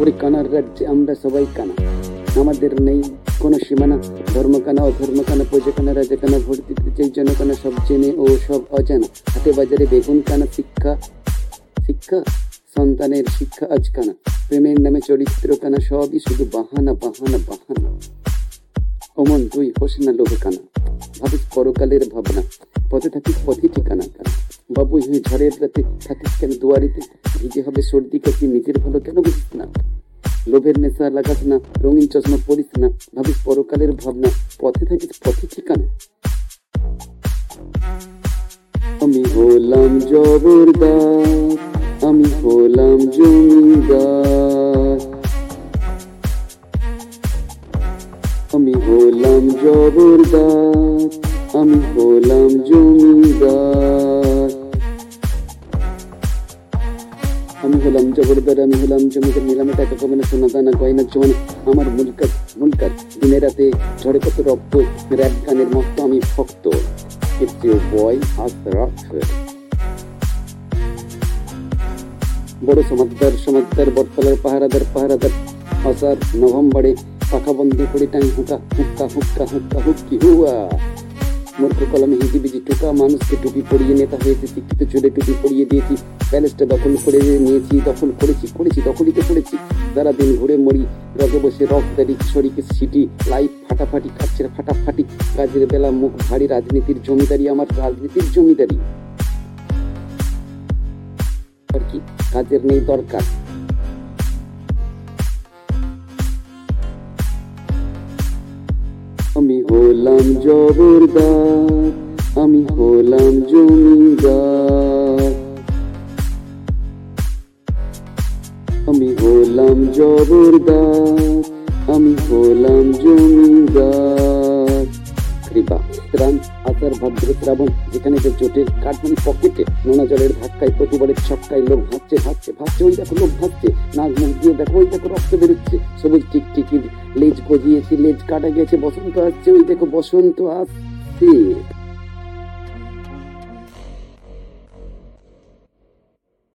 ওই কানার রাজ্যে আমরা সবাই কানা। আমাদের নেই কোনো সীমানা ধর্ম কানা রাজা কানা ভোট দিতে চাই জনকানা সব জেনে ও সব অজানা। হাতে বাজারে বেগুন কানা, শিক্ষা শিক্ষা, সন্তানের শিক্ষা আজ কানা। প্রেমের নামে চরিত্র কানা, সবই শুধু বাহানা বাহানা বাহানা। অমন তুই হোস না লোভে কানা। ভাবিস পরকালের ভাবনা। পথে থাকিস পথে ঠিকানা কানা। বাবু হয়ে ঝড়ের রাতে থাকিস কেন দুয়ারিতে? ভিজে হবে সর্দি, কাশি নিজের ভালো, কেন বুঝিস না? লোভের নেশা লাগাস না রঙিন চশমা পরিস না, ভাবিস পরকালের ভাবনা, পথে থাকিস পথে ঠিকানা। আমি হলাম জবরদার, আমি হলাম জমিদার। আমি হলাম জবরদার, আমি হলাম জমিদার। জবরদার আমি হলাম জমিদার নিলামে টাকা কমে না সোনা দানা গয়না জমানো আমার মুলকার মুলকার দিনে রাতে ঝড়ে কত রক্ত র্যাপ গানের মতো আমি ভক্ত। It's your boy, As বড় সমাজদার সমাজদার বটতলার পাহারাদার পাহারাদার। আসার নভেম্বরে পাখা বন্দি করে টাং হুকা হুক্কা হুক্কা হুক্কা হুক্কি হুয়া। মূর্খ কলমে হিজি বিজি টুকা মানুষকে টুপি পরিয়ে নেতা হয়েছে, শিক্ষিত চুলে টুপি পরিয়ে দিয়েছি প্যালেসটা দখল করে নিয়েছি, দখল করেছি করেছি, দখলই তো করেছি। সারা দিন ঘুরে মরি রগে বসে রক দাড়ি শরীকে সিটি, লাইফ ফাটাফাটি, খাচ্ছে ফাটাফাটি, কাজের বেলা মুখ ভারী, রাজনীতির জমিদারি, আমার রাজনীতির জমিদারি। আর কি, কাজের নেই দরকার। হলাম জবরদার আমি হলাম জমিদার। আমি হলাম জবরদার আমি হলাম জমিদার। কৃপা, ত্রাণ, আচার, ভাদ্র, শ্রাবণ, যেখানে যে জোটের কাঠমানি পকেটে নোনা জলের ধাক্কায় প্রতিবারের ছক্কায় লোক ভাবছে ভাবছে ভাবছে ওই দেখো লোক ভাবছে নাক মুখ দিয়ে দেখো, ওই দেখো রক্ত বেরোচ্ছে। সবুজ টিকটিকির লেজ গজিয়েছি লেজ কাটা গেছে বসন্ত আসছে ওই দেখো বসন্ত আসছে।